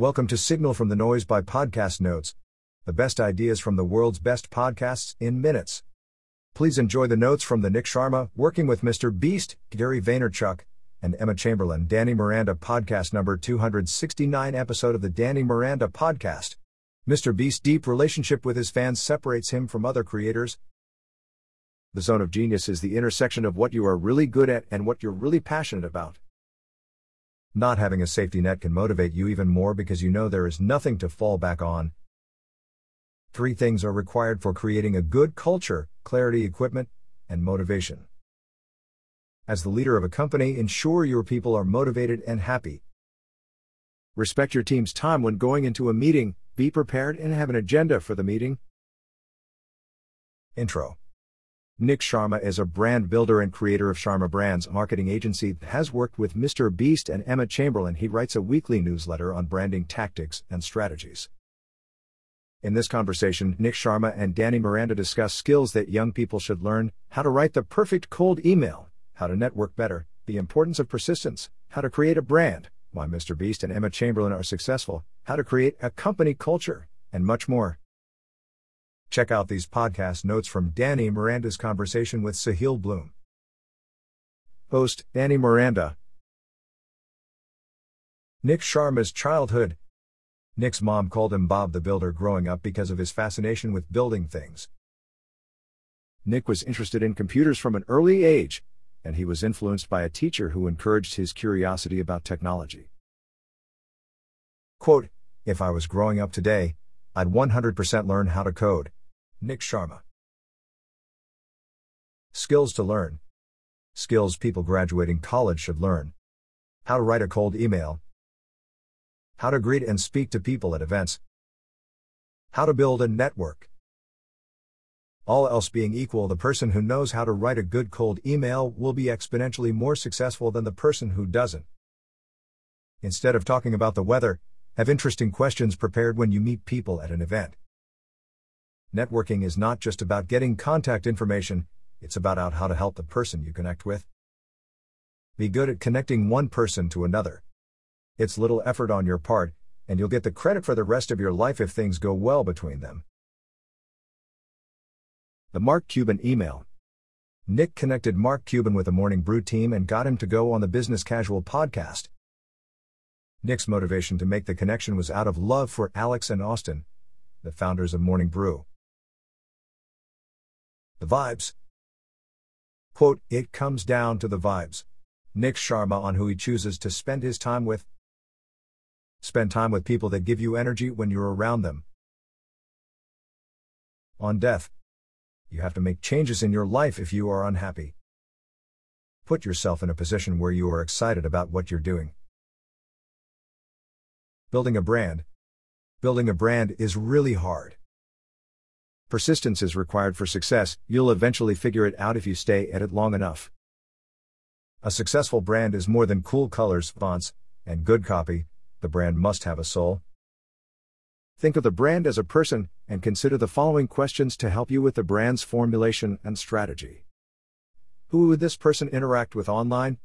Welcome to Signal from the Noise by Podcast Notes, the best ideas from the world's best podcasts in minutes. Please enjoy the notes from the Nik Sharma, Working with Mr. Beast, Gary Vaynerchuk, and Emma Chamberlain, Danny Miranda podcast number 269 episode of the Danny Miranda podcast. Mr. Beast's deep relationship with his fans separates him from other creators. The zone of genius is the intersection of what you are really good at and what you're really passionate about. Not having a safety net can motivate you even more because you know there is nothing to fall back on. Three things are required for creating a good culture clarity, equipment, and motivation. As the leader of a company, ensure your people are motivated and happy. Respect your team's time when going into a meeting, be prepared and have an agenda for the meeting. Intro Nik Sharma is a brand builder and creator of Sharma Brands marketing agency that has worked with Mr. Beast and Emma Chamberlain. He writes a weekly newsletter on branding tactics and strategies. In this conversation, Nik Sharma and Danny Miranda discuss skills that young people should learn, how to write the perfect cold email, how to network better, the importance of persistence, how to create a brand, why Mr. Beast and Emma Chamberlain are successful, how to create a company culture, and much more. Check out these podcast notes from Danny Miranda's conversation with Sahil Bloom. Host Danny Miranda. Nik Sharma's childhood. Nik's mom called him Bob the Builder growing up because of his fascination with building things. Nik was interested in computers from an early age, and he was influenced by a teacher who encouraged his curiosity about technology. Quote, If I was growing up today, I'd 100% learn how to code. Nik Sharma. Skills to learn. Skills people graduating college should learn. How to write a cold email. How to greet and speak to people at events. How to build a network. All else being equal, the person who knows how to write a good cold email will be exponentially more successful than the person who doesn't. Instead of talking about the weather, have interesting questions prepared when you meet people at an event. Networking is not just about getting contact information, it's about out how to help the person you connect with. Be good at connecting one person to another. It's little effort on your part, and you'll get the credit for the rest of your life if things go well between them. The Mark Cuban email. Nik connected Mark Cuban with the Morning Brew team and got him to go on the Business Casual podcast. Nik's motivation to make the connection was out of love for Alex and Austin, the founders of Morning Brew. The vibes. Quote, it comes down to the vibes. Nik Sharma on who he chooses to spend his time with. Spend time with people that give you energy when you're around them. On death. You have to make changes in your life if you are unhappy. Put yourself in a position where you are excited about what you're doing. Building a brand. Building a brand is really hard. Persistence is required for success, you'll eventually figure it out if you stay at it long enough. A successful brand is more than cool colors, fonts, and good copy, the brand must have a soul. Think of the brand as a person, and consider the following questions to help you with the brand's formulation and strategy. Who would this person interact with online?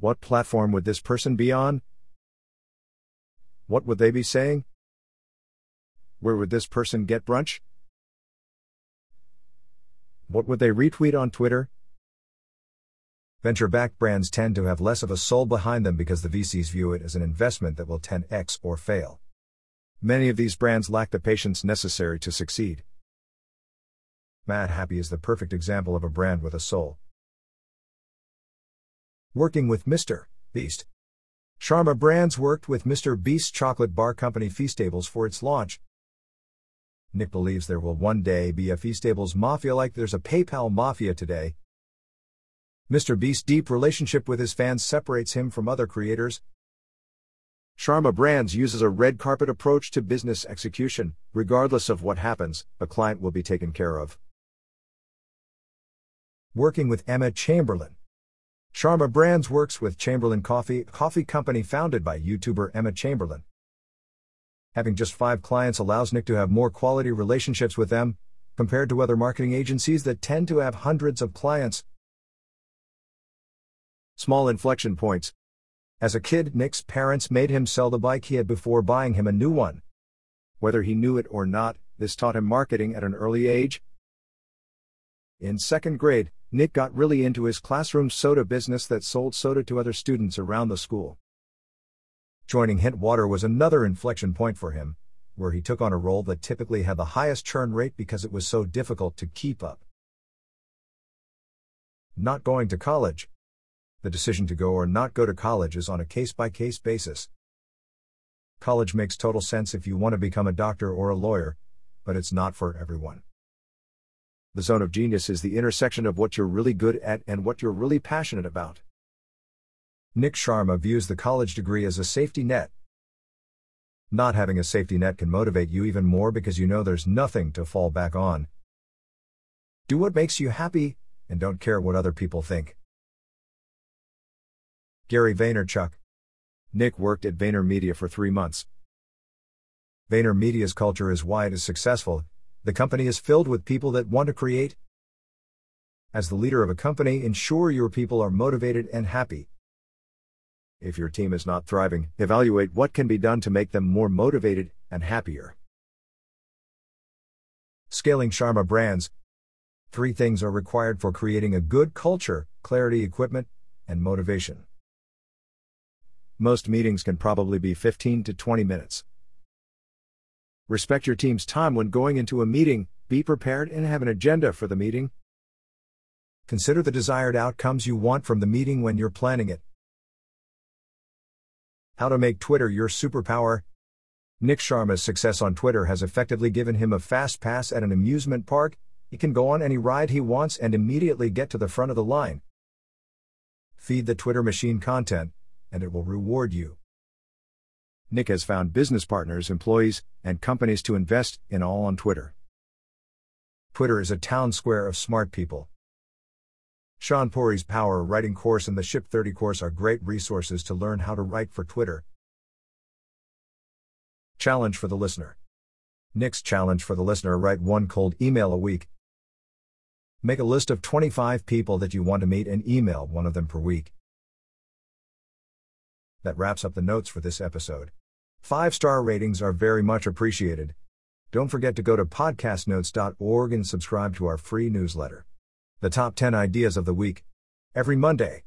What platform would this person be on? What would they be saying? Where would this person get brunch? What would they retweet on Twitter? Venture backed brands tend to have less of a soul behind them because the VCs view it as an investment that will 10x or fail. Many of these brands lack the patience necessary to succeed. Madhappy is the perfect example of a brand with a soul. Working with Mr. Beast. Sharma Brands worked with Mr. Beast's chocolate bar company Feastables for its launch, Nik believes there will one day be a Feastables mafia like there's a PayPal mafia today. Mr. Beast's deep relationship with his fans separates him from other creators. Sharma Brands uses a red carpet approach to business execution. Regardless of what happens, a client will be taken care of. Working with Emma Chamberlain. Sharma Brands works with Chamberlain Coffee, a coffee company founded by YouTuber Emma Chamberlain. Having just five clients allows Nik to have more quality relationships with them, compared to other marketing agencies that tend to have hundreds of clients. Small inflection points. As a kid, Nik's parents made him sell the bike he had before buying him a new one. Whether he knew it or not, this taught him marketing at an early age. In second grade, Nik got really into his classroom soda business that sold soda to other students around the school. Joining Hint Water was another inflection point for him, where he took on a role that typically had the highest churn rate because it was so difficult to keep up. Not going to college. The decision to go or not go to college is on a case by case basis. College makes total sense if you want to become a doctor or a lawyer, but it's not for everyone. The zone of genius is the intersection of what you're really good at and what you're really passionate about. Nik Sharma views the college degree as a safety net. Not having a safety net can motivate you even more because you know there's nothing to fall back on. Do what makes you happy, and don't care what other people think. Gary Vaynerchuk. Nik worked at VaynerMedia for three months. VaynerMedia's culture is why it is successful. The company is filled with people that want to create. As the leader of a company, ensure your people are motivated and happy. If your team is not thriving, evaluate what can be done to make them more motivated and happier. Scaling Sharma brands. Three things are required for creating a good culture clarity, equipment, and motivation. Most meetings can probably be 15 to 20 minutes. Respect your team's time when going into a meeting, be prepared and have an agenda for the meeting. Consider the desired outcomes you want from the meeting when you're planning it. How to make Twitter your superpower. Nik Sharma's success on Twitter has effectively given him a fast pass at an amusement park. He can go on any ride he wants and immediately get to the front of the line. Feed the Twitter machine content, and it will reward you. Nik has found business partners, employees, and companies to invest in all on Twitter. Twitter is a town square of smart people. Shaan Puri's Power Writing course and the Ship 30 course are great resources to learn how to write for Twitter. Challenge for the listener. Nik's challenge for the listener write one cold email a week. Make a list of 25 people that you want to meet and email one of them per week. That wraps up the notes for this episode. Five star ratings are very much appreciated. Don't forget to go to podcastnotes.org and subscribe to our free newsletter. The top 10 ideas of the week. Every Monday.